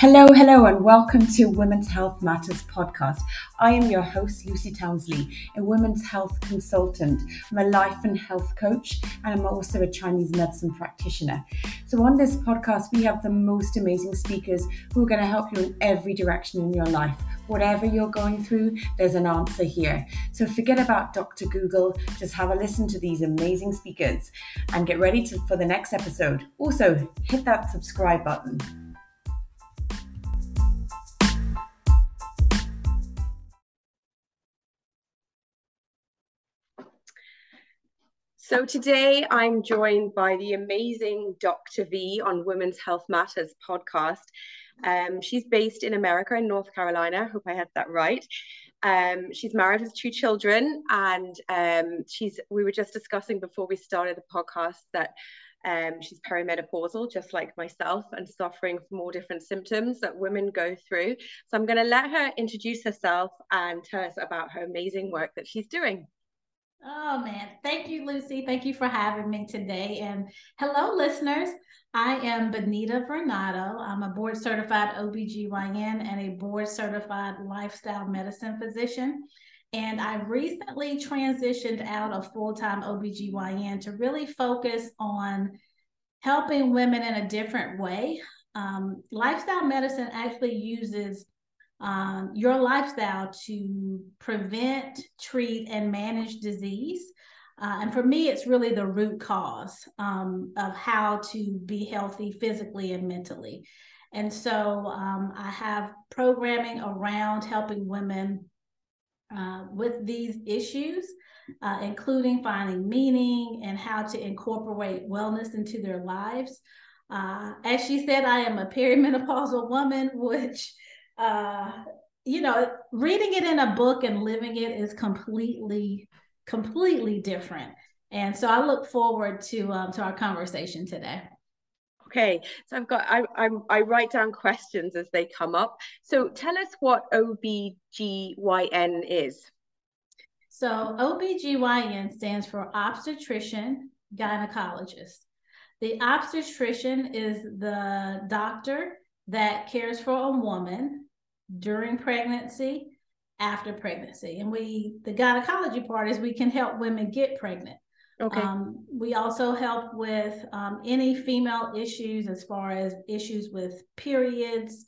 Hello, hello, and welcome to Women's Health Matters podcast. I am your host, Lucy Townsley, a women's health consultant. I'm a life and health coach, and I'm also a Chinese medicine practitioner. So, on this podcast, we have the most amazing speakers who are going to help you in every direction in your life. Whatever you're going through, there's an answer here. So, forget about Dr. Google, just have a listen to these amazing speakers and get ready to, for the next episode. Also, hit that subscribe button. So today I'm joined by the amazing Dr. V on Women's Health Matters podcast. Um, she's based in America in North Carolina. Hope I had that right. Um, she's married with two children, and um, she's. We were just discussing before we started the podcast that um, she's perimenopausal, just like myself, and suffering from all different symptoms that women go through. So I'm going to let her introduce herself and tell us about her amazing work that she's doing. Oh man, thank you, Lucy. Thank you for having me today. And hello, listeners. I am Benita Varnado. I'm a board certified OBGYN and a board certified lifestyle medicine physician. And I recently transitioned out of full time OBGYN to really focus on helping women in a different way. Um, lifestyle medicine actually uses um, your lifestyle to prevent, treat, and manage disease. Uh, and for me, it's really the root cause um, of how to be healthy physically and mentally. And so um, I have programming around helping women uh, with these issues, uh, including finding meaning and how to incorporate wellness into their lives. Uh, as she said, I am a perimenopausal woman, which uh, you know, reading it in a book and living it is completely, completely different. And so I look forward to um, to our conversation today. Okay, so I've got I, I I write down questions as they come up. So tell us what OBGYN is. So OBGYN stands for obstetrician gynecologist. The obstetrician is the doctor that cares for a woman during pregnancy, after pregnancy. And we, the gynecology part is we can help women get pregnant. Okay. Um, we also help with um, any female issues as far as issues with periods,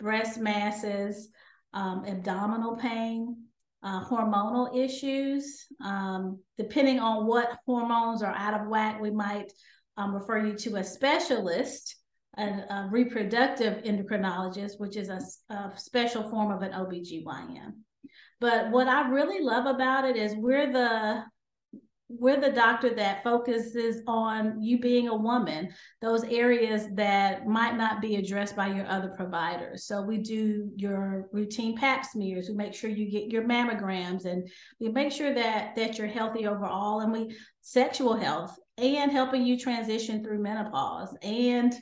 breast masses, um, abdominal pain, uh, hormonal issues. Um, depending on what hormones are out of whack, we might um, refer you to a specialist a, a reproductive endocrinologist, which is a, a special form of an OBGYN. But what I really love about it is we're the we're the doctor that focuses on you being a woman, those areas that might not be addressed by your other providers. So we do your routine pap smears, we make sure you get your mammograms and we make sure that that you're healthy overall and we sexual health and helping you transition through menopause and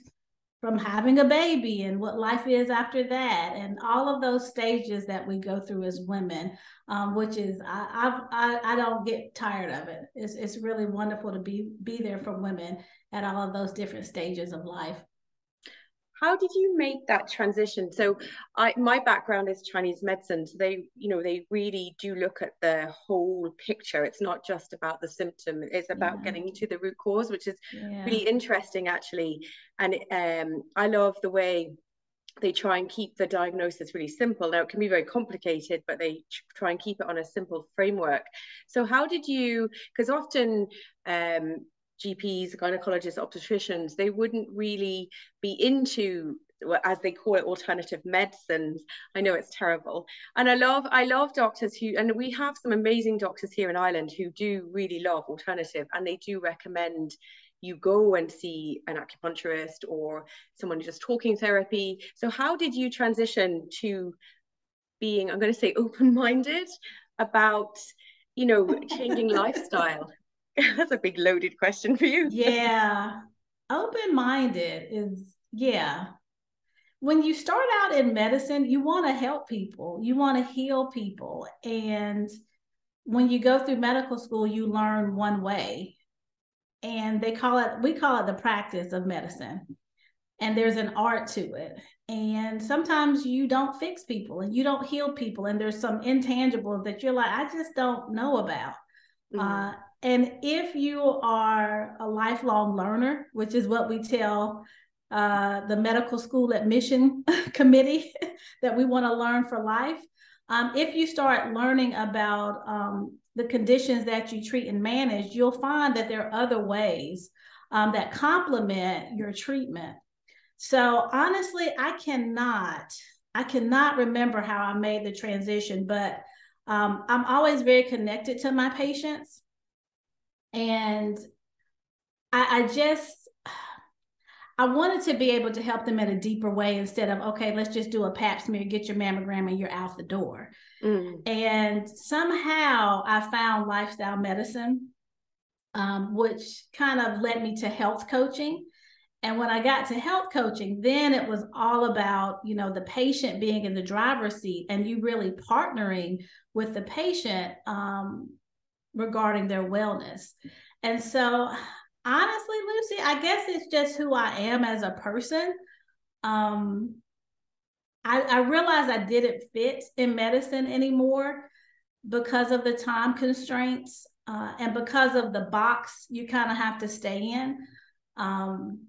from having a baby and what life is after that. And all of those stages that we go through as women um, which is I, I i don't get tired of it. It's, it's really wonderful to be be there for women at all of those different stages of life how did you make that transition? So i my background is chinese medicine so they you know they really do look at the whole picture. It's not just about the symptom it's about yeah. getting to the root cause which is yeah. really interesting actually. And um, i love the way they try and keep the diagnosis really simple. Now it can be very complicated but they try and keep it on a simple framework. So how did you because often um, GPs, gynecologists, obstetricians, they wouldn't really be into as they call it alternative medicines. I know it's terrible. And i love i love doctors who and we have some amazing doctors here in ireland who do really love alternative and they do recommend you go and see an acupuncturist or someone who does talking therapy. So how did you transition to being i'm going to say open-minded about you know changing lifestyle That's a big loaded question for you. yeah. Open minded is, yeah. When you start out in medicine, you want to help people, you want to heal people. And when you go through medical school, you learn one way. And they call it, we call it the practice of medicine. and there's an art to it. And sometimes you don't fix people and you don't heal people, and there's some intangibles that you're like, I just don't know about. Mm-hmm. Uh, and if you are a lifelong learner, which is what we tell uh, the medical school admission committee that we want to learn for life, um, if you start learning about um, the conditions that you treat and manage, you'll find that there are other ways um, that complement your treatment. So honestly, I cannot, I cannot remember how I made the transition, but um, I'm always very connected to my patients. And I, I just, I wanted to be able to help them in a deeper way instead of, okay, let's just do a pap smear, get your mammogram, and you're out the door. Mm. And somehow I found lifestyle medicine, um, which kind of led me to health coaching. And when I got to health coaching, then it was all about, you know, the patient being in the driver's seat and you really partnering with the patient um, regarding their wellness. And so honestly, Lucy, I guess it's just who I am as a person. Um, I, I realized I didn't fit in medicine anymore because of the time constraints uh, and because of the box you kind of have to stay in. Um,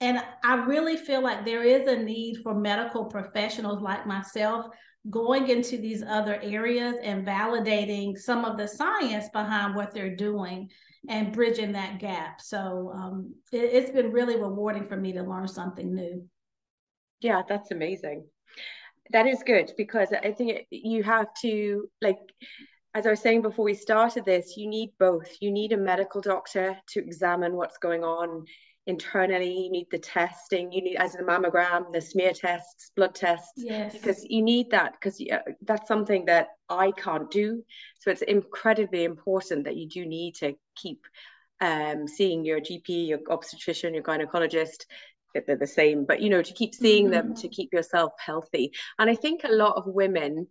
and I really feel like there is a need for medical professionals like myself going into these other areas and validating some of the science behind what they're doing and bridging that gap. So um, it, it's been really rewarding for me to learn something new. Yeah, that's amazing. That is good because I think you have to like as I was saying before we started this, you need both. You need a medical doctor to examine what's going on internally you need the testing you need as a mammogram the smear tests blood tests yes. because you need that because that's something that i can't do so it's incredibly important that you do need to keep um, seeing your gp your obstetrician your gynecologist that they're the same but you know to keep seeing mm-hmm. them to keep yourself healthy and i think a lot of women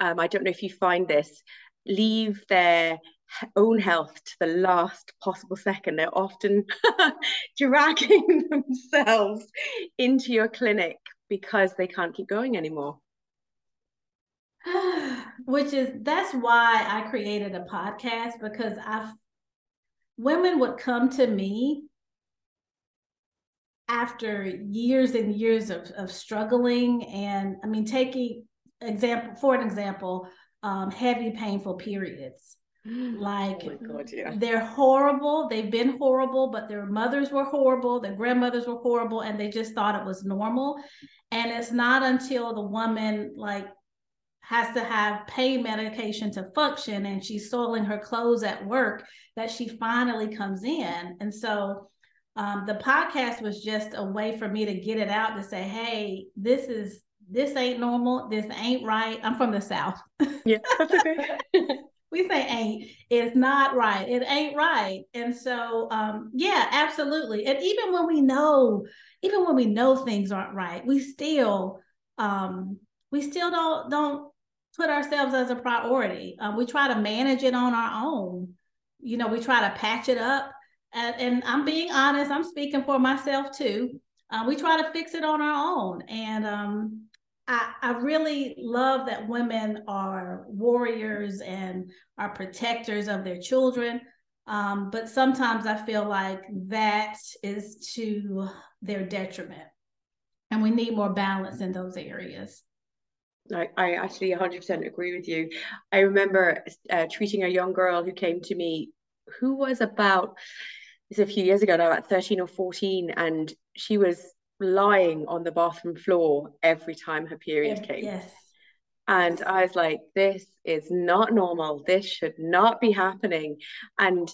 um, i don't know if you find this leave their own health to the last possible second. They're often dragging themselves into your clinic because they can't keep going anymore. Which is that's why I created a podcast because I've women would come to me after years and years of, of struggling and I mean taking example for an example um, heavy painful periods like oh God, yeah. they're horrible. They've been horrible, but their mothers were horrible, their grandmothers were horrible, and they just thought it was normal. And it's not until the woman like has to have pain medication to function and she's soiling her clothes at work that she finally comes in. And so um, the podcast was just a way for me to get it out to say, hey, this is this ain't normal. This ain't right. I'm from the South. Yeah, that's okay. we say ain't. It's not right. It ain't right. And so um yeah absolutely. And even when we know even when we know things aren't right we still um we still don't don't put ourselves as a priority. Um, we try to manage it on our own. You know we try to patch it up. And, and i'm being honest i'm speaking for myself too. Uh, we try to fix it on our own. And um I, I really love that women are warriors and are protectors of their children. Um, but sometimes I feel like that is to their detriment. And we need more balance in those areas. I, I actually 100% agree with you. I remember uh, treating a young girl who came to me who was about, it's a few years ago now, about 13 or 14, and she was lying on the bathroom floor every time her period came. Yes. And I was like, this is not normal. This should not be happening. And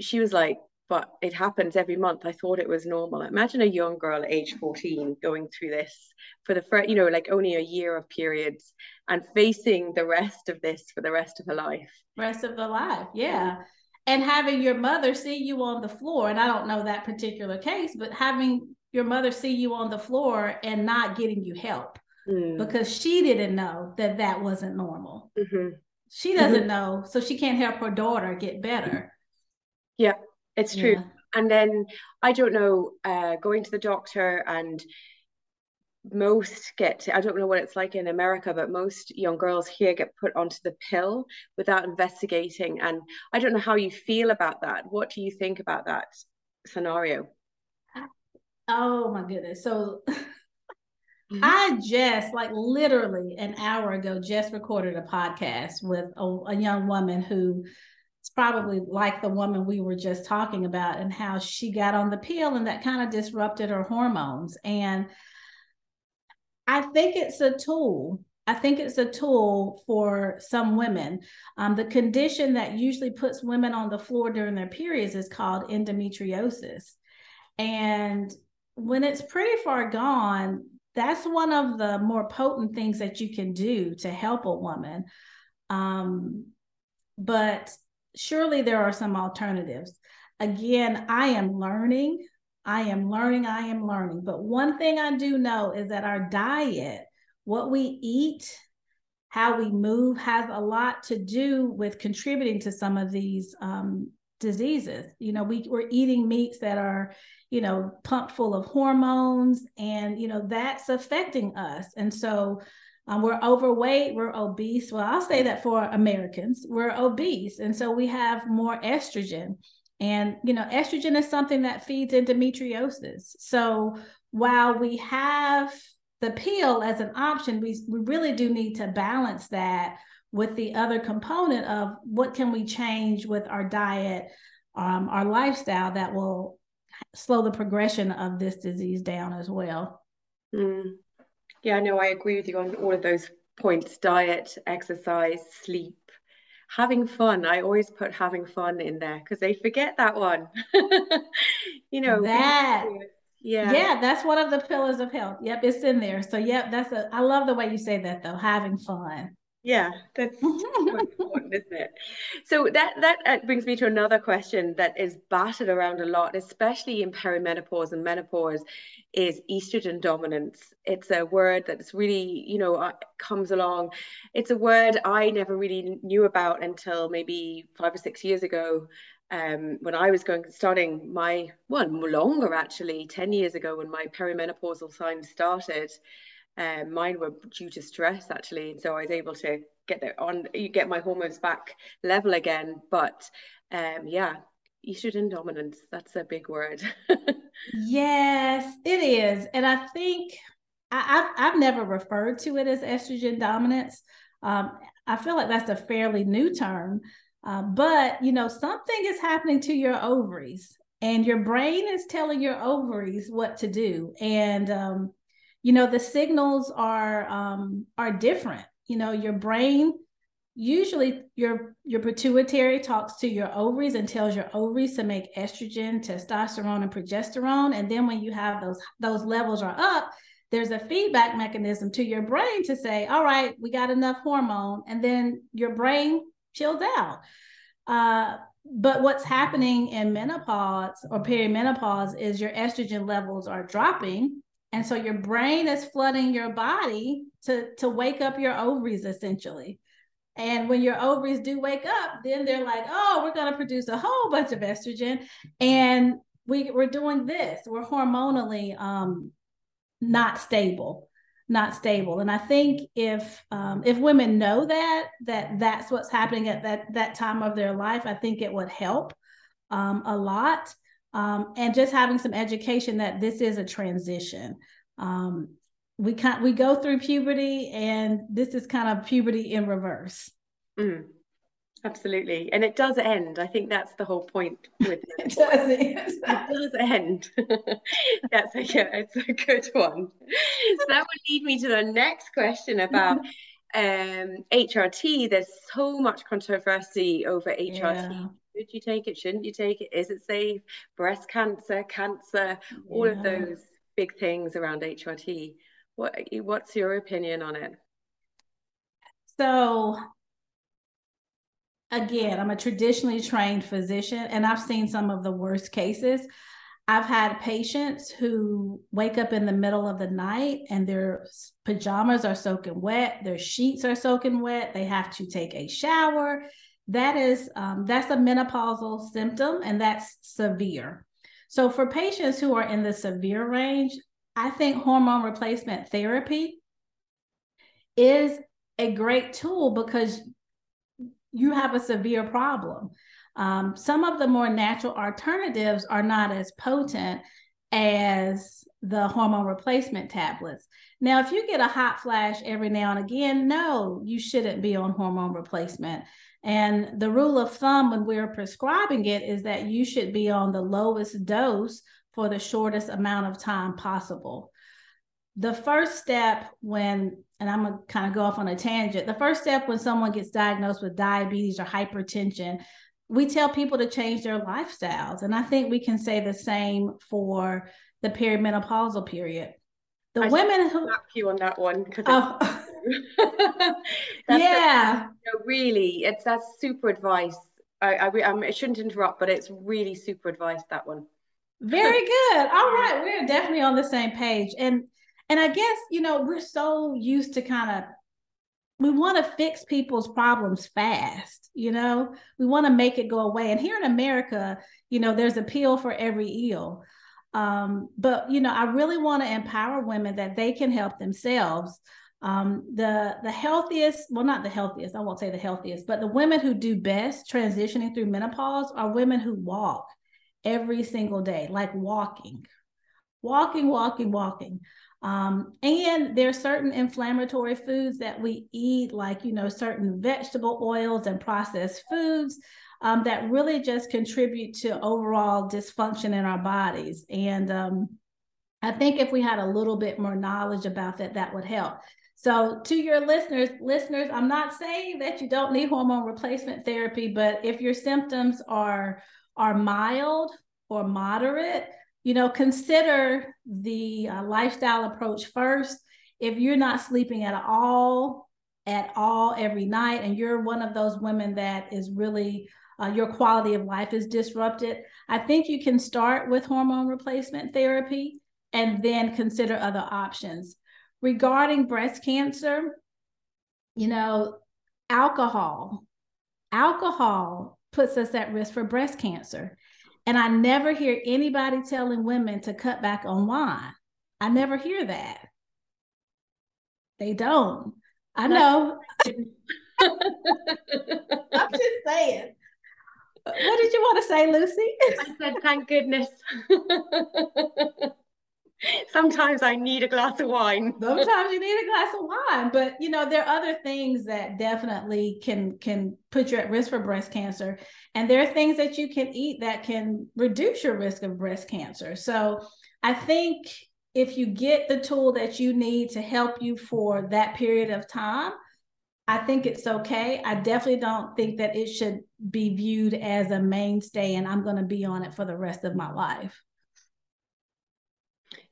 she was like, but it happens every month. I thought it was normal. Imagine a young girl at age 14 going through this for the first, you know, like only a year of periods and facing the rest of this for the rest of her life. Rest of the life. Yeah. And having your mother see you on the floor, and I don't know that particular case, but having your mother see you on the floor and not getting you help mm. because she didn't know that that wasn't normal. Mm-hmm. She doesn't mm-hmm. know, so she can't help her daughter get better. Yeah, it's true. Yeah. and then I don't know, uh, going to the doctor and most get I don't know what it's like in America, but most young girls here get put onto the pill without investigating. And I don't know how you feel about that. What do you think about that scenario? Oh my goodness. So mm-hmm. I just like literally an hour ago just recorded a podcast with a, a young woman who it's probably like the woman we were just talking about and how she got on the pill and that kind of disrupted her hormones. And I think it's a tool. I think it's a tool for some women. Um, the condition that usually puts women on the floor during their periods is called endometriosis. And when it's pretty far gone, that's one of the more potent things that you can do to help a woman. Um, but surely there are some alternatives. Again, I am learning. I am learning. I am learning. But one thing I do know is that our diet, what we eat, how we move, has a lot to do with contributing to some of these um, diseases. You know, we, we're eating meats that are you know, pumped full of hormones, and you know that's affecting us. And so um, we're overweight, we're obese. Well, I'll say that for Americans, we're obese, and so we have more estrogen. And you know, estrogen is something that feeds endometriosis. So while we have the pill as an option, we, we really do need to balance that with the other component of what can we change with our diet, um, our lifestyle that will slow the progression of this disease down as well. Mm. Yeah, no, I agree with you on all of those points diet, exercise, sleep, having fun. I always put having fun in there because they forget that one. you know, that. Yeah. Yeah, that's one of the pillars of health. Yep, it's in there. So, yep, that's a, I love the way you say that though, having fun. Yeah, that's important, isn't it? So that that uh, brings me to another question that is battered around a lot, especially in perimenopause and menopause, is estrogen dominance. It's a word that's really, you know, uh, comes along. It's a word I never really knew about until maybe five or six years ago. Um, when I was going starting my one well, longer actually, 10 years ago when my perimenopausal signs started um, mine were due to stress actually, and so I was able to get there on you get my hormones back level again. But um, yeah, estrogen dominance that's a big word. yes, it is, and I think I, have I've never referred to it as estrogen dominance. Um, I feel like that's a fairly new term. Uh, but you know something is happening to your ovaries and your brain is telling your ovaries what to do and um, you know the signals are um, are different. You know your brain usually your your pituitary talks to your ovaries and tells your ovaries to make estrogen testosterone and progesterone. And then when you have those those levels are up there's a feedback mechanism to your brain to say all right we got enough hormone. And then your brain chills out. Uh, but what's happening in menopause or perimenopause is your estrogen levels are dropping and so your brain is flooding your body to, to wake up your ovaries essentially. And when your ovaries do wake up, then they're like, oh, we're going to produce a whole bunch of estrogen. And we, we're doing this. We're hormonally um, not stable, not stable. And I think if um, if women know that that that's what's happening at that that time of their life, I think it would help um, a lot um, and just having some education that this is a transition. Um, we can we go through puberty, and this is kind of puberty in reverse. Mm, absolutely, and it does end. I think that's the whole point with it. it does end. it does end. that's a yeah, it's a good one. So that would lead me to the next question about um, HRT. There's so much controversy over HRT. Yeah should you take it? Shouldn't you take it? Is it safe? Breast cancer, cancer, yeah. all of those big things around HRT. What what's your opinion on it? So again, I'm a traditionally trained physician and I've seen some of the worst cases. I've had patients who wake up in the middle of the night and their pajamas are soaking wet, their sheets are soaking wet, they have to take a shower that is um, that's a menopausal symptom and that's severe So for patients who are in the severe range, I think hormone replacement therapy is a great tool because you have a severe problem. Um, some of the more natural alternatives are not as potent as the hormone replacement tablets. Now, if you get a hot flash every now and again, no, you shouldn't be on hormone replacement. And the rule of thumb when we're prescribing it is that you should be on the lowest dose for the shortest amount of time possible. The first step when, and I'm gonna kind of go off on a tangent, the first step when someone gets diagnosed with diabetes or hypertension, we tell people to change their lifestyles. And I think we can say the same for the perimenopausal period. The I women who you on that one because oh. yeah, really, it's that's super advice. I, I I shouldn't interrupt, but it's really super advice that one. Very good. All right, we're definitely on the same page, and and I guess you know we're so used to kind of we want to fix people's problems fast you know we want to make it go away and here in america you know there's a pill for every ill um, but you know i really want to empower women that they can help themselves um, the the healthiest well not the healthiest i won't say the healthiest but the women who do best transitioning through menopause are women who walk every single day like walking walking walking walking um, and there's certain inflammatory foods that we eat, like, you know, certain vegetable oils and processed foods um, that really just contribute to overall dysfunction in our bodies. And um, I think if we had a little bit more knowledge about that, that would help. So to your listeners, listeners, I'm not saying that you don't need hormone replacement therapy, but if your symptoms are are mild or moderate, you know, consider the uh, lifestyle approach first. If you're not sleeping at all, at all every night, and you're one of those women that is really uh, your quality of life is disrupted, I think you can start with hormone replacement therapy and then consider other options. Regarding breast cancer, you know, alcohol, alcohol puts us at risk for breast cancer. And I never hear anybody telling women to cut back on wine. I never hear that. They don't. I know. I'm just saying. What did you want to say, Lucy? I said, thank goodness. Sometimes I need a glass of wine. Sometimes you need a glass of wine, but you know there are other things that definitely can can put you at risk for breast cancer, and there are things that you can eat that can reduce your risk of breast cancer. So I think if you get the tool that you need to help you for that period of time, I think it's okay. I definitely don't think that it should be viewed as a mainstay and I'm going to be on it for the rest of my life.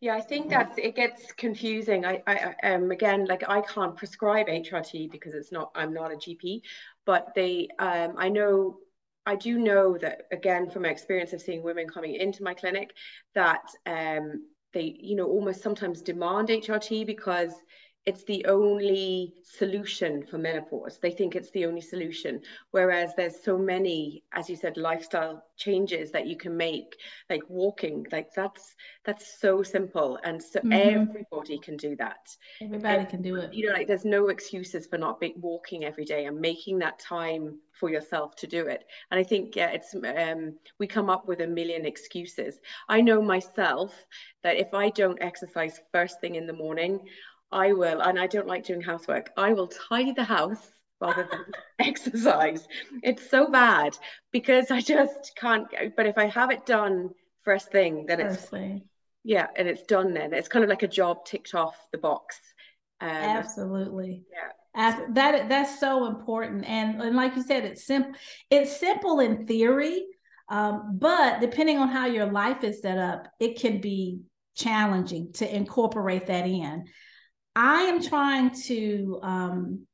Yeah, I think that's it gets confusing. I, I, um, again, like I can't prescribe HRT because it's not. I'm not a GP, but they, um, I know, I do know that again from my experience of seeing women coming into my clinic, that um, they, you know, almost sometimes demand HRT because it's the only solution for menopause. They think it's the only solution. Whereas there's so many, as you said, lifestyle changes that you can make, like walking, like that's that's so simple. And so mm-hmm. everybody can do that. Everybody and, can do it. You know, like there's no excuses for not be, walking every day and making that time for yourself to do it. And I think yeah, it's um, we come up with a million excuses. I know myself that if I don't exercise first thing in the morning, I will, and I don't like doing housework, I will tidy the house rather than exercise. It's so bad because I just can't. But if I have it done first thing, then it's Firstly. yeah, and it's done. Then it's kind of like a job ticked off the box. Um, Absolutely. Yeah. that that's so important, and and like you said, it's simple. It's simple in theory, um, but depending on how your life is set up, it can be challenging to incorporate that in. I am trying to um,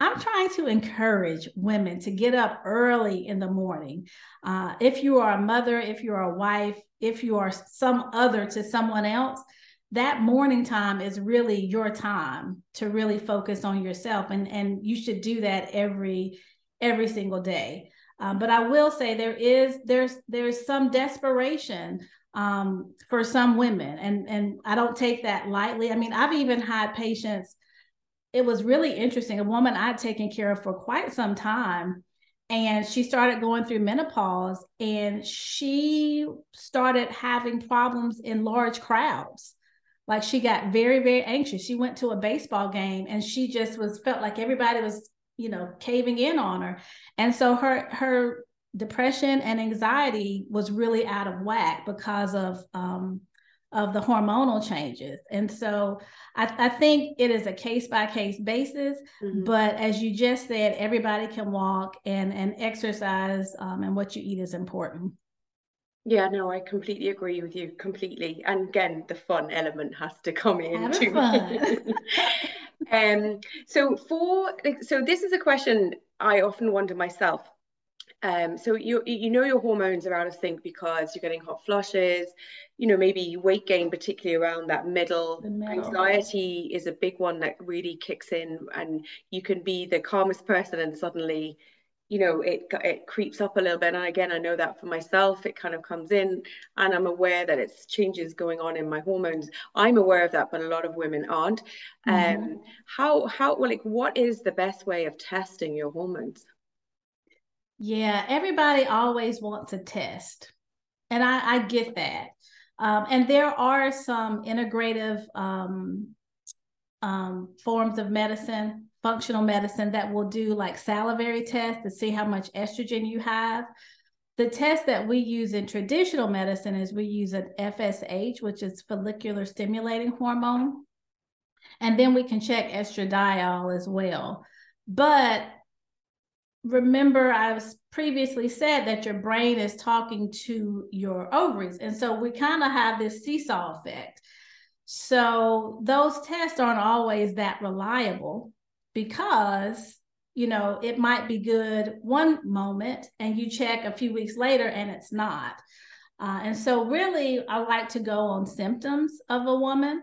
I'm trying to encourage women to get up early in the morning. Uh, if you are a mother, if you're a wife, if you are some other to someone else, that morning time is really your time to really focus on yourself, and and you should do that every every single day. Um, but I will say there is there's there's some desperation um, for some women, and and I don't take that lightly. I mean, I've even had patients. It was really interesting. A woman I'd taken care of for quite some time, and she started going through menopause, and she started having problems in large crowds. Like she got very very anxious. She went to a baseball game, and she just was felt like everybody was you know caving in on her, and so her her depression and anxiety was really out of whack because of um, of the hormonal changes. And so I, I think it is a case by case basis. Mm-hmm. But as you just said, everybody can walk and and exercise um, and what you eat is important. Yeah, no, I completely agree with you completely. And again, the fun element has to come in Have too. um, so for so this is a question I often wonder myself um, so you you know your hormones are out of sync because you're getting hot flushes, you know maybe weight gain, particularly around that middle. middle. Anxiety is a big one that really kicks in, and you can be the calmest person, and suddenly, you know, it it creeps up a little bit. And again, I know that for myself, it kind of comes in, and I'm aware that it's changes going on in my hormones. I'm aware of that, but a lot of women aren't. Mm-hmm. Um, how how well, like what is the best way of testing your hormones? Yeah, everybody always wants a test. And I, I get that. Um, and there are some integrative um, um, forms of medicine, functional medicine, that will do like salivary tests to see how much estrogen you have. The test that we use in traditional medicine is we use an FSH, which is follicular stimulating hormone. And then we can check estradiol as well. But remember I've previously said that your brain is talking to your ovaries. And so we kind of have this seesaw effect. So those tests aren't always that reliable because, you know, it might be good one moment and you check a few weeks later and it's not. Uh, and so, really, I like to go on symptoms of a woman.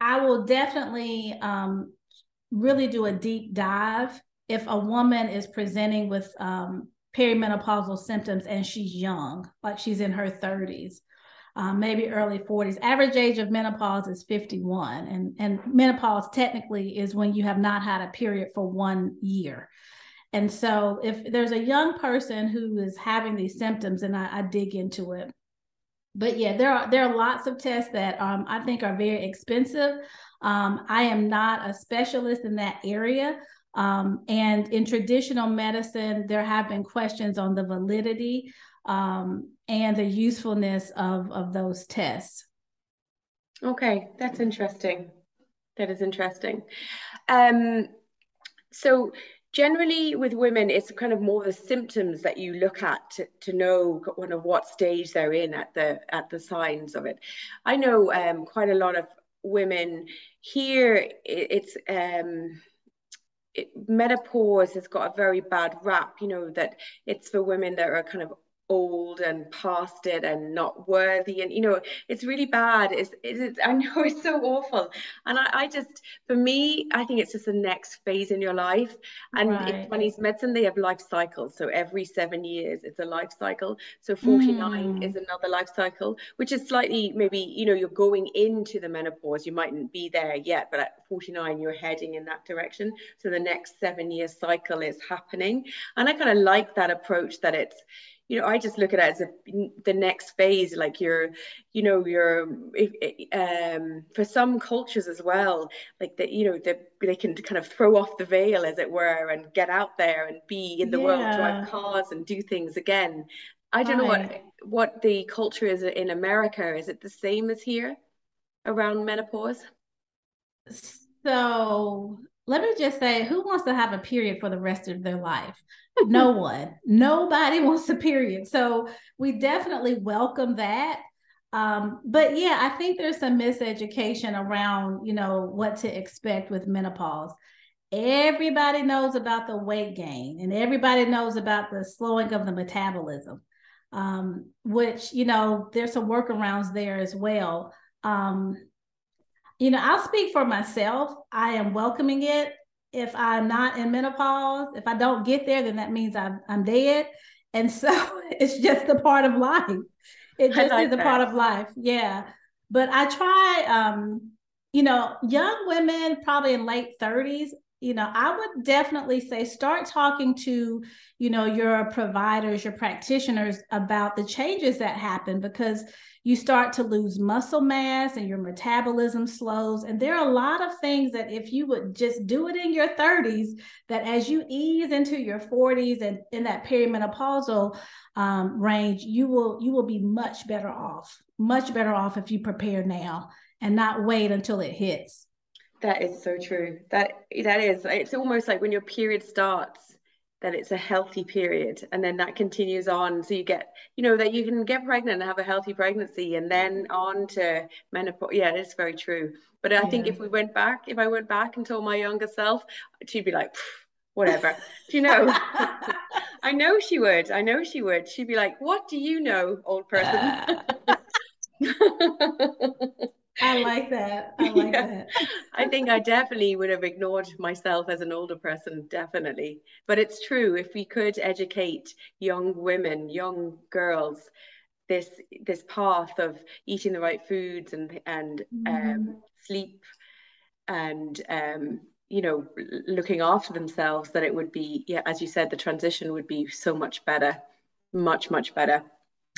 I will definitely um, really do a deep dive if a woman is presenting with um, perimenopausal symptoms and she's young, like she's in her 30s, um, maybe early 40s. Average age of menopause is 51, and, and menopause technically is when you have not had a period for one year. And so, if there's a young person who is having these symptoms, and I, I dig into it, but yeah, there are there are lots of tests that um, I think are very expensive. Um, I am not a specialist in that area, um, and in traditional medicine, there have been questions on the validity um, and the usefulness of, of those tests. Okay, that's interesting. That is interesting. Um, so generally with women, it's kind of more the symptoms that you look at to, to know kind of what stage they're in at the at the signs of it. I know um, quite a lot of women here. It, it's um, it, menopause has got a very bad rap, you know, that it's for women that are kind of old and past it and not worthy. And you know it's really bad. It's, it's i know it's so awful. And I, I just for me i think it's just the next phase in your life. And right. in chinese medicine they have life cycles so every seven years it's a life cycle. So 49 mm. is another life cycle which is slightly maybe you know you're going into the menopause. You mightn't be there yet but at 49 you're heading in that direction. So the next seven year cycle is happening. And i kind of like that approach that it's you know, I just look at it as a, the next phase, like you're, you know, you're, um, for some cultures as well, like that, you know, they, they can kind of throw off the veil, as it were, and get out there and be in the yeah. world, drive cars and do things again. I don't know what what the culture is in America. Is it the same as here around menopause? So let me just say, who wants to have a period for the rest of their life? no one, nobody wants a period. So we definitely welcome that. Um, but yeah, I think there's some miseducation around, you know, what to expect with menopause. Everybody knows about the weight gain and everybody knows about the slowing of the metabolism, um, which, you know, there's some workarounds there as well. Um, you know, I'll speak for myself. I am welcoming it if I'm not in menopause, if I don't get there, then that means I'm, I'm dead. And so it's just a part of life. It just like is a that. part of life. Yeah. But I try, um, you know, young women probably in late 30s, you know, I would definitely say start talking to, you know, your providers, your practitioners about the changes that happen because you start to lose muscle mass and your metabolism slows. And there are a lot of things that if you would just do it in your 30s, that as you ease into your 40s and in that perimenopausal um, range, you will you will be much better off, much better off if you prepare now and not wait until it hits. That is so true. That that is. It's almost like when your period starts, that it's a healthy period, and then that continues on. So you get, you know, that you can get pregnant and have a healthy pregnancy, and then mm-hmm. on to menopause. Yeah, it's very true. But I yeah. think if we went back, if I went back and told my younger self, she'd be like, whatever. do you know? I know she would. I know she would. She'd be like, "What do you know, old person?" I like that. I like yeah. that. I think I definitely would have ignored myself as an older person, definitely. But it's true. If we could educate young women, young girls, this this path of eating the right foods and and um, mm. um, sleep and um, you know looking after themselves, that it would be yeah, as you said, the transition would be so much better, much much better.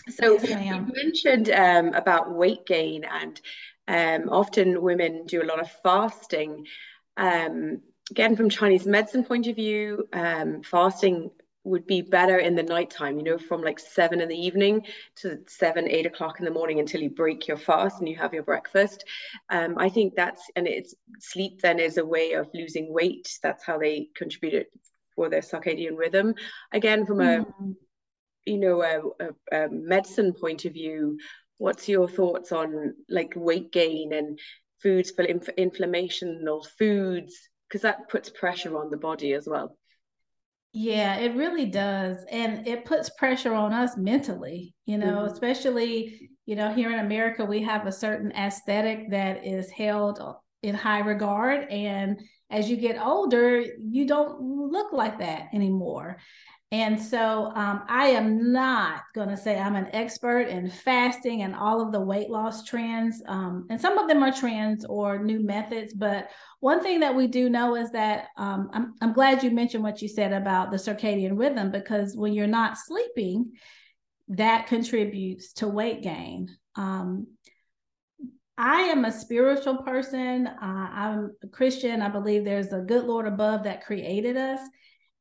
So yes, you mentioned um, about weight gain and um, often women do a lot of fasting. Um, again, from Chinese medicine point of view, um, fasting would be better in the nighttime, you know, from like seven in the evening to seven, eight o'clock in the morning until you break your fast and you have your breakfast. Um, I think that's, and it's sleep then is a way of losing weight. That's how they contribute it for their circadian rhythm. Again, from a, mm. you know, a, a, a medicine point of view, what's your thoughts on like weight gain and foods for inf- inflammational foods? Because that puts pressure on the body as well. Yeah it really does. And it puts pressure on us mentally you know mm-hmm. especially you know here in america we have a certain aesthetic that is held in high regard. And as you get older you don't look like that anymore and so um, I am not going to say I'm an expert in fasting and all of the weight loss trends. Um, and some of them are trends or new methods. But one thing that we do know is that um, I'm, I'm glad you mentioned what you said about the circadian rhythm, because when you're not sleeping, that contributes to weight gain. Um, I am a spiritual person. Uh, I'm a Christian. I believe there's a good Lord above that created us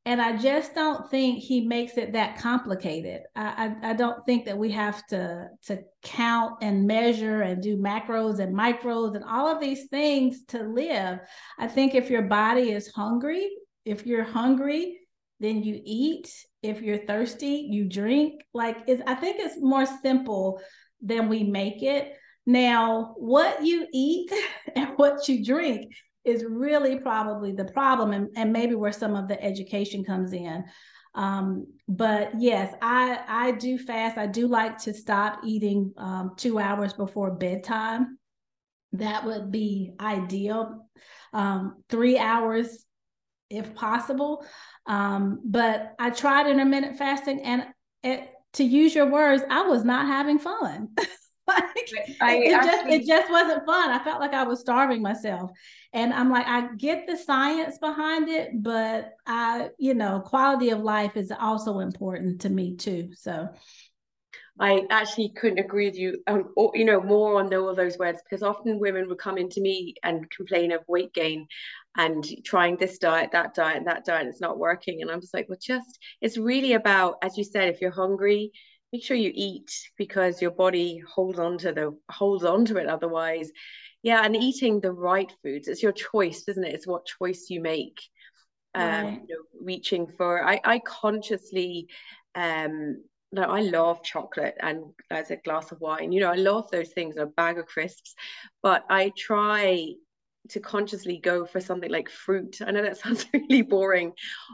and I just don't think he makes it that complicated. I, I, I, don't think that we have to to count and measure and do macros and micros and all of these things to live. I think if your body is hungry, if you're hungry, then you eat. If you're thirsty, you drink. Like it's, I think it's more simple than we make it. Now, what you eat and what you drink is really probably the problem and, and maybe where some of the education comes in. Um, but yes i i do fast. I do like to stop eating um, two hours before bedtime. That would be ideal. Um, three hours if possible. Um, but i tried intermittent fasting and it, to use your words i was not having fun like, I, it, actually, just it just wasn't fun. I felt like I was starving myself. And I'm like, I get the science behind it, but I, you know, quality of life is also important to me too. So I actually couldn't agree with you, um, or, you know, more on all those words because often women would come into me and complain of weight gain and trying this diet, that diet, and that diet, it's not working. And I'm just like, well, just it's really about, as you said, if you're hungry, make sure you eat because your body holds on to the holds on to it otherwise yeah and eating the right foods it's your choice isn't it it's what choice you make um right. you know, reaching for i i consciously um no, I love chocolate and as a glass of wine. You know, I love those things, a bag of crisps, but I try to consciously go for something like fruit. I know that sounds really boring,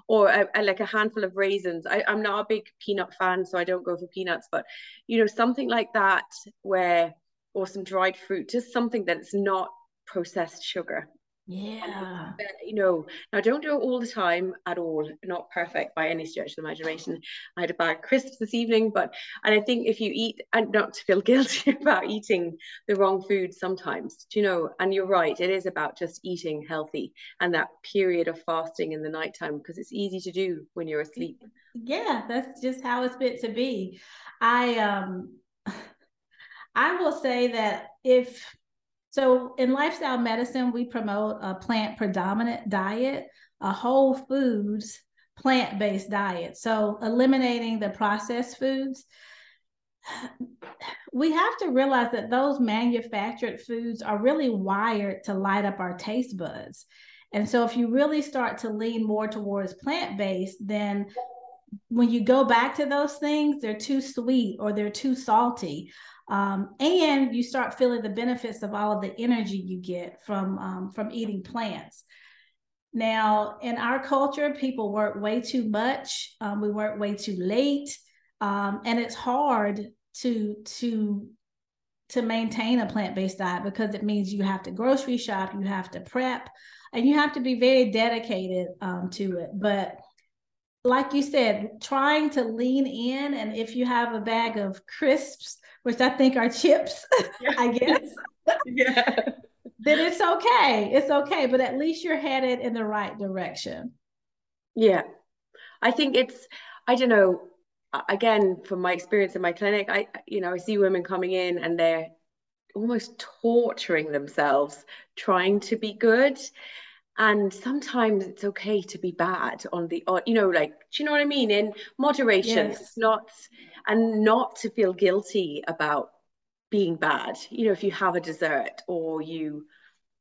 or a, a, like a handful of raisins. I, I'm not a big peanut fan, so I don't go for peanuts. But you know, something like that, where or some dried fruit, just something that's not processed sugar. Yeah. You know, now don't do it all the time at all. Not perfect by any stretch of the imagination. I had a bag of crisps this evening, but and I think if you eat and not to feel guilty about eating the wrong food sometimes, do you know? And you're right, it is about just eating healthy and that period of fasting in the nighttime because it's easy to do when you're asleep. Yeah, that's just how it's meant to be. I um I will say that if so in lifestyle medicine, we promote a plant predominant diet, a whole foods plant based diet. So eliminating the processed foods. We have to realize that those manufactured foods are really wired to light up our taste buds. And so if you really start to lean more towards plant based, then when you go back to those things, they're too sweet or they're too salty um, and you start feeling the benefits of all of the energy you get from um, from eating plants. Now, in our culture, people work way too much. Um, we work way too late, um, and it's hard to to to maintain a plant based diet because it means you have to grocery shop, you have to prep, and you have to be very dedicated um, to it. But like you said, trying to lean in, and if you have a bag of crisps which I think are chips, yeah. I guess. yeah. then it's okay. It's okay. But at least you're headed in the right direction. Yeah. I think it's, I don't know, again, from my experience in my clinic, I, you know, I see women coming in and they're almost torturing themselves trying to be good and sometimes it's okay to be bad on the you know like do you know what i mean? In moderation yes. not and not to feel guilty about being bad you know if you have a dessert or you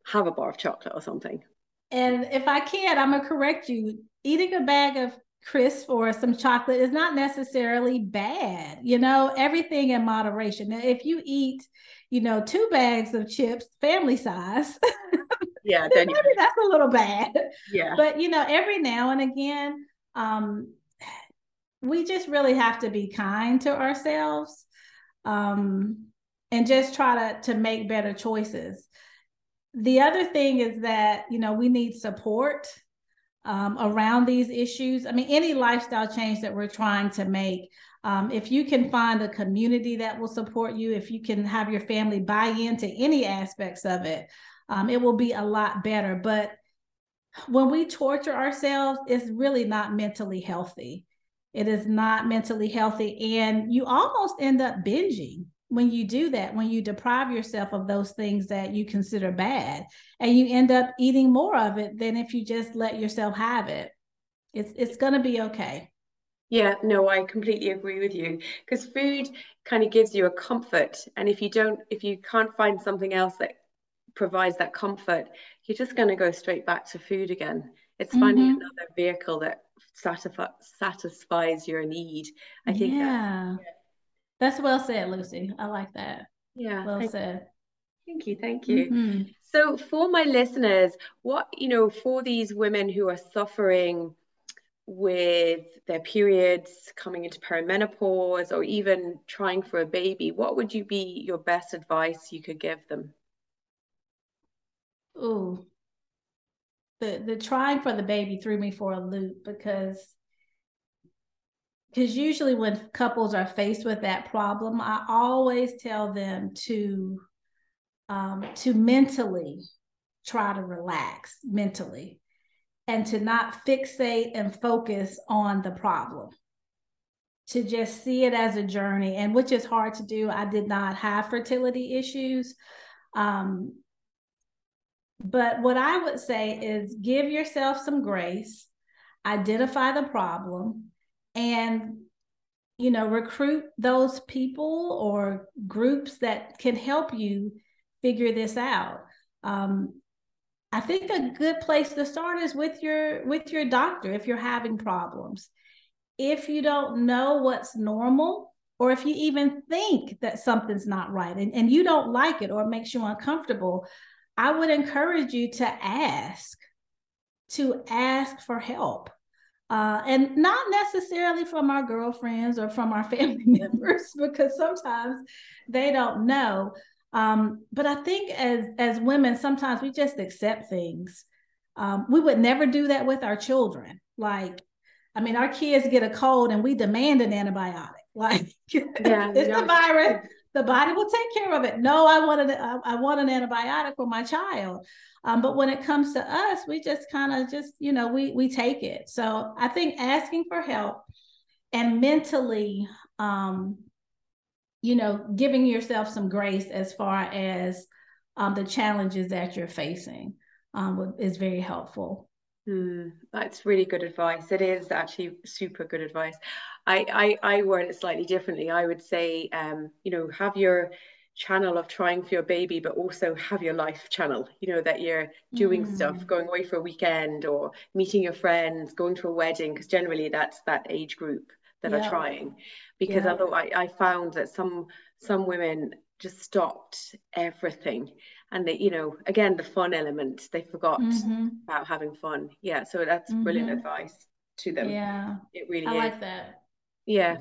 have a bar of chocolate or something. And if i can i'm gonna correct you. Eating a bag of crisp or some chocolate is not necessarily bad you know? Everything in moderation. If you eat you know two bags of chips family size yeah then maybe that's a little bad yeah but you know every now and again um we just really have to be kind to ourselves um, and just try to, to make better choices. The other thing is that, you know, we need support um, around these issues. I mean, any lifestyle change that we're trying to make, um, if you can find a community that will support you, if you can have your family buy into any aspects of it, um, it will be a lot better. But when we torture ourselves, it's really not mentally healthy. It is not mentally healthy. And you almost end up binging when you do that, when you deprive yourself of those things that you consider bad, and you end up eating more of it than if you just let yourself have it. It's it's gonna be okay. Yeah, no, I completely agree with you because food kind of gives you a comfort, and if you don't, if you can't find something else that provides that comfort, you're just going to go straight back to food again. It's finding mm-hmm. another vehicle that satisfi- satisfies your need. I think yeah. That, yeah. That's well said, Lucy. I like that. Yeah. Well thank said. You. Thank you. Thank you. Mm-hmm. So for my listeners, what, you know, for these women who are suffering with their periods coming into perimenopause or even trying for a baby, what would you be your best advice you could give them? Oh, the the trying for the baby threw me for a loop because because usually when couples are faced with that problem, I always tell them to um, to mentally try to relax mentally and to not fixate and focus on the problem. To just see it as a journey and which is hard to do. I did not have fertility issues um, but what I would say is give yourself some grace, identify the problem, and you know, recruit those people or groups that can help you figure this out. Um, I think a good place to start is with your with your doctor if you're having problems. If you don't know what's normal, or if you even think that something's not right and, and you don't like it or it makes you uncomfortable, I would encourage you to ask, to ask for help. Uh, and not necessarily from our girlfriends or from our family members, because sometimes they don't know. Um, but I think as as women, sometimes we just accept things. Um, we would never do that with our children. Like, I mean, our kids get a cold and we demand an antibiotic. Like, yeah, it's yeah. the virus. The body will take care of it. No, I want an I want an antibiotic for my child. Um, but when it comes to us, we just kind of just you know we we take it. So I think asking for help and mentally um, you know, giving yourself some grace as far as um, the challenges that you're facing um, is very helpful. Mm, that's really good advice. It is actually super good advice. I, I, I word it slightly differently. I would say, um, you know, have your channel of trying for your baby, but also have your life channel, you know, that you're doing mm. stuff, going away for a weekend or meeting your friends, going to a wedding, because generally that's that age group that yeah. are trying because yeah. although I, I found that some some women just stopped everything and they you know again the fun element they forgot mm-hmm. about having fun. Yeah so that's mm-hmm. brilliant advice to them. Yeah. It really I is. like that. Yeah.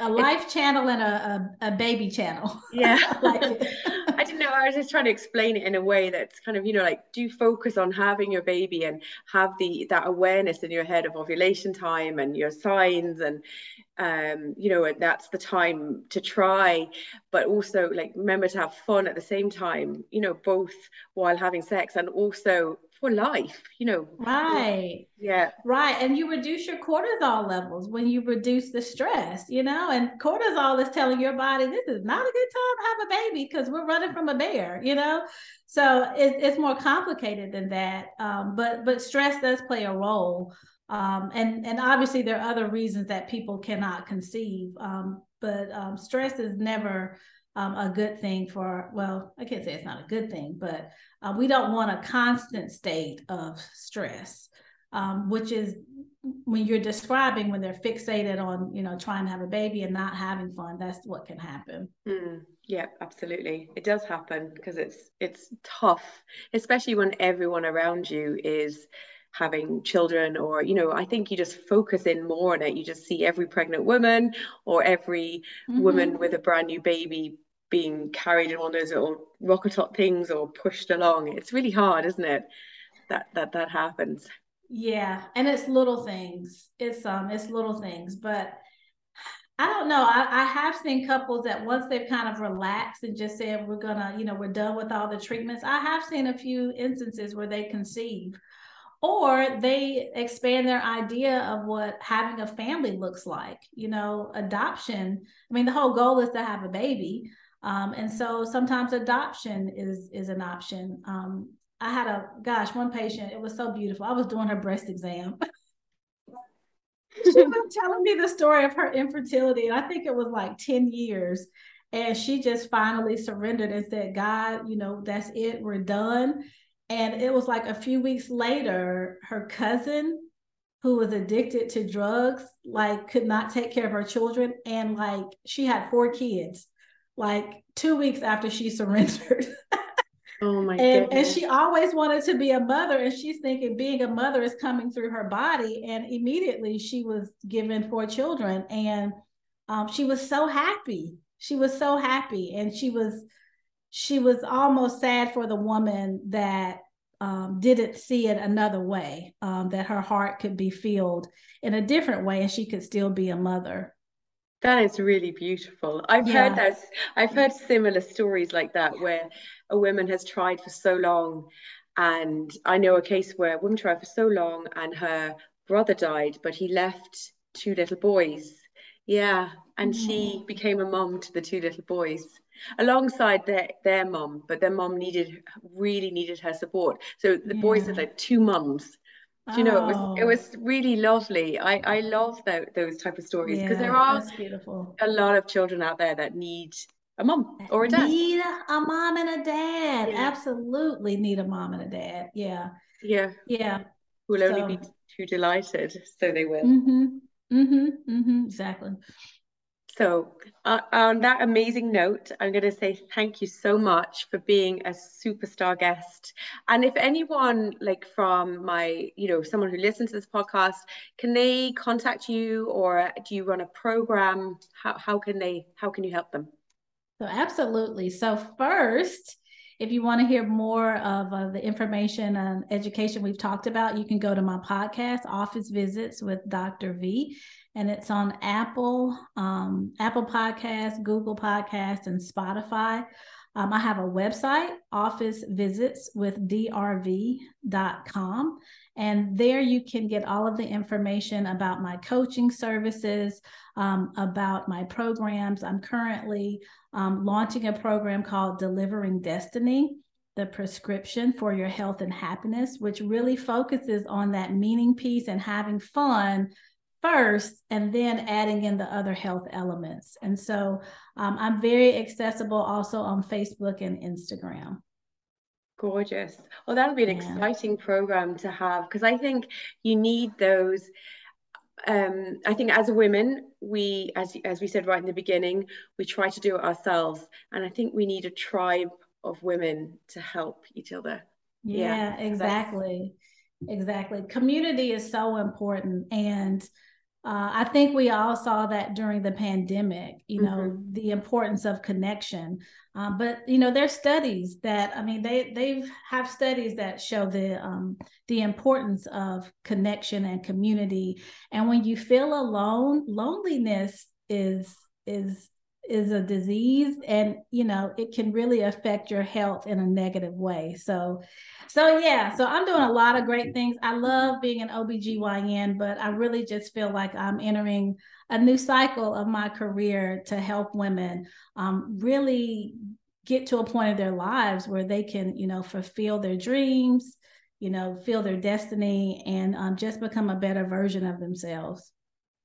A life channel and a, a, a baby channel. Yeah. Like I didn't know I was just trying to explain it in a way that's kind of you know like do focus on having your baby and have the that awareness in your head of ovulation time and your signs and um you know and that's the time to try but also like remember to have fun at the same time you know both while having sex and also for life you know. Right. Yeah. Right and you reduce your cortisol levels when you reduce the stress you know and cortisol is telling your body this is not a good time to have a baby because we're running from a bear you know? So it, it's more complicated than that um, but but stress does play a role um, and and obviously there are other reasons that people cannot conceive um, but um, stress is never um, a good thing for well i can't say it's not a good thing but uh, we don't want a constant state of stress um, which is when you're describing when they're fixated on you know trying to have a baby and not having fun that's what can happen. Mm, yeah absolutely. It does happen because it's it's tough especially when everyone around you is having children or you know i think you just focus in more on it you just see every pregnant woman or every mm-hmm. woman with a brand new baby being carried in one of those little rocker top things or pushed along it's really hard isn't it that that that happens yeah and it's little things it's um it's little things but I don't know. I, I have seen couples that once they've kind of relaxed and just said we're gonna, you know, we're done with all the treatments. I have seen a few instances where they conceive or they expand their idea of what having a family looks like you know adoption. I mean the whole goal is to have a baby. Um, and so sometimes adoption is is an option. Um, i had a gosh one patient it was so beautiful. I was doing her breast exam. She was telling me the story of her infertility and i think it was like 10 years and she just finally surrendered and said god you know that's it we're done and it was like a few weeks later, her cousin, who was addicted to drugs, like could not take care of her children. And like she had four kids, like two weeks after she surrendered. Oh my and, and she always wanted to be a mother, and she's thinking being a mother is coming through her body. And immediately she was given four children, and um, she was so happy. She was so happy, and she was she was almost sad for the woman that um, didn't see it another way, um, that her heart could be filled in a different way and she could still be a mother. That is really beautiful. I've yeah. heard that. I've heard similar stories like that where a woman has tried for so long, and I know a case where a woman tried for so long and her brother died, but he left two little boys. Yeah, and mm. she became a mom to the two little boys alongside their their mom, but their mom needed really needed her support. So the yeah. boys had like two mums. Do you know it was it was oh. really lovely. I I love that those type of stories because yeah, there are beautiful. a lot of children out there that need a mom or a dad. Need a mom and a dad. Yeah. Absolutely need a mom and a dad. Yeah. Yeah. Yeah. Who'll so. only be too delighted, so they will. Mm-hmm. Mm-hmm. Mm-hmm. Exactly. So, uh, on that amazing note, I'm going to say thank you so much for being a superstar guest. And if anyone, like from my, you know, someone who listens to this podcast, can they contact you or do you run a program? How, how can they, how can you help them? So, absolutely. So, first, if you want to hear more of uh, the information and education we've talked about, you can go to my podcast, Office Visits with Dr. V, and it's on Apple, um, Apple Podcasts, Google Podcasts, and Spotify. Um, I have a website, Office Visits with drv.com. And there you can get all of the information about my coaching services, um, about my programs. I'm currently um, launching a program called Delivering Destiny, the prescription for your health and happiness, which really focuses on that meaning piece and having fun first and then adding in the other health elements. And so um, I'm very accessible also on Facebook and Instagram. Gorgeous. Well, that'll be an yeah. exciting program to have because I think you need those um, I think as women, we, as as we said right in the beginning, we try to do it ourselves, and I think we need a tribe of women to help each other. Yeah, yeah. exactly, exactly. Community is so important, and uh, I think we all saw that during the pandemic. You know, mm-hmm. the importance of connection. Um, but you know, there's studies that I mean, they they've have studies that show the um, the importance of connection and community. And when you feel alone, loneliness is is is a disease and you know it can really affect your health in a negative way so so yeah so i'm doing a lot of great things i love being an obgyn but i really just feel like i'm entering a new cycle of my career to help women um, really get to a point of their lives where they can, you know, fulfill their dreams, you know, feel their destiny and um, just become a better version of themselves.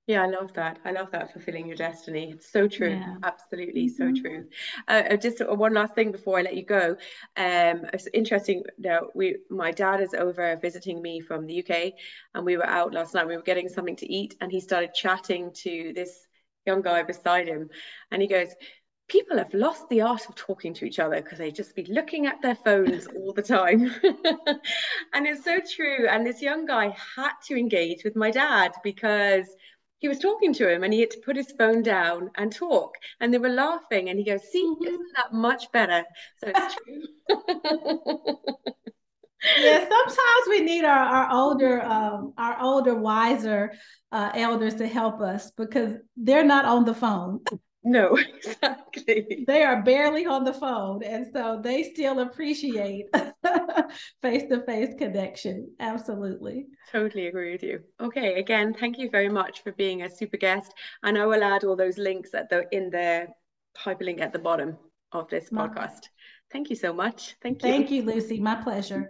Yeah, I love that. I love that fulfilling your destiny. It's so true. Yeah. Absolutely, mm-hmm. so true. Uh, uh, just one last thing before I let you go. Um, it's interesting. Now, we, my dad is over visiting me from the UK, and we were out last night. We were getting something to eat, and he started chatting to this young guy beside him, and he goes, people have lost the art of talking to each other because they just be looking at their phones all the time. and it's so true. And this young guy had to engage with my dad because he was talking to him and he had to put his phone down and talk. And they were laughing. And he goes, See, mm-hmm. isn't that much better? So it's true. yeah, sometimes we need our, our older, um, our older, wiser uh, elders to help us because they're not on the phone. No, exactly. They are barely on the phone. And so they still appreciate face to face connection. Absolutely. Totally agree with you. Okay. Again, thank you very much for being a super guest. And I will add all those links at the in the hyperlink at the bottom of this My, podcast. Thank you so much. Thank you. Thank you, Lucy. My pleasure.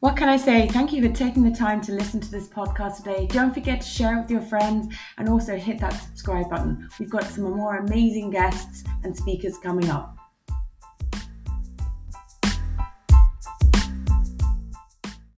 What can I say? Thank you for taking the time to listen to this podcast today. Don't forget to share it with your friends and also hit that subscribe button. We've got some more amazing guests and speakers coming up.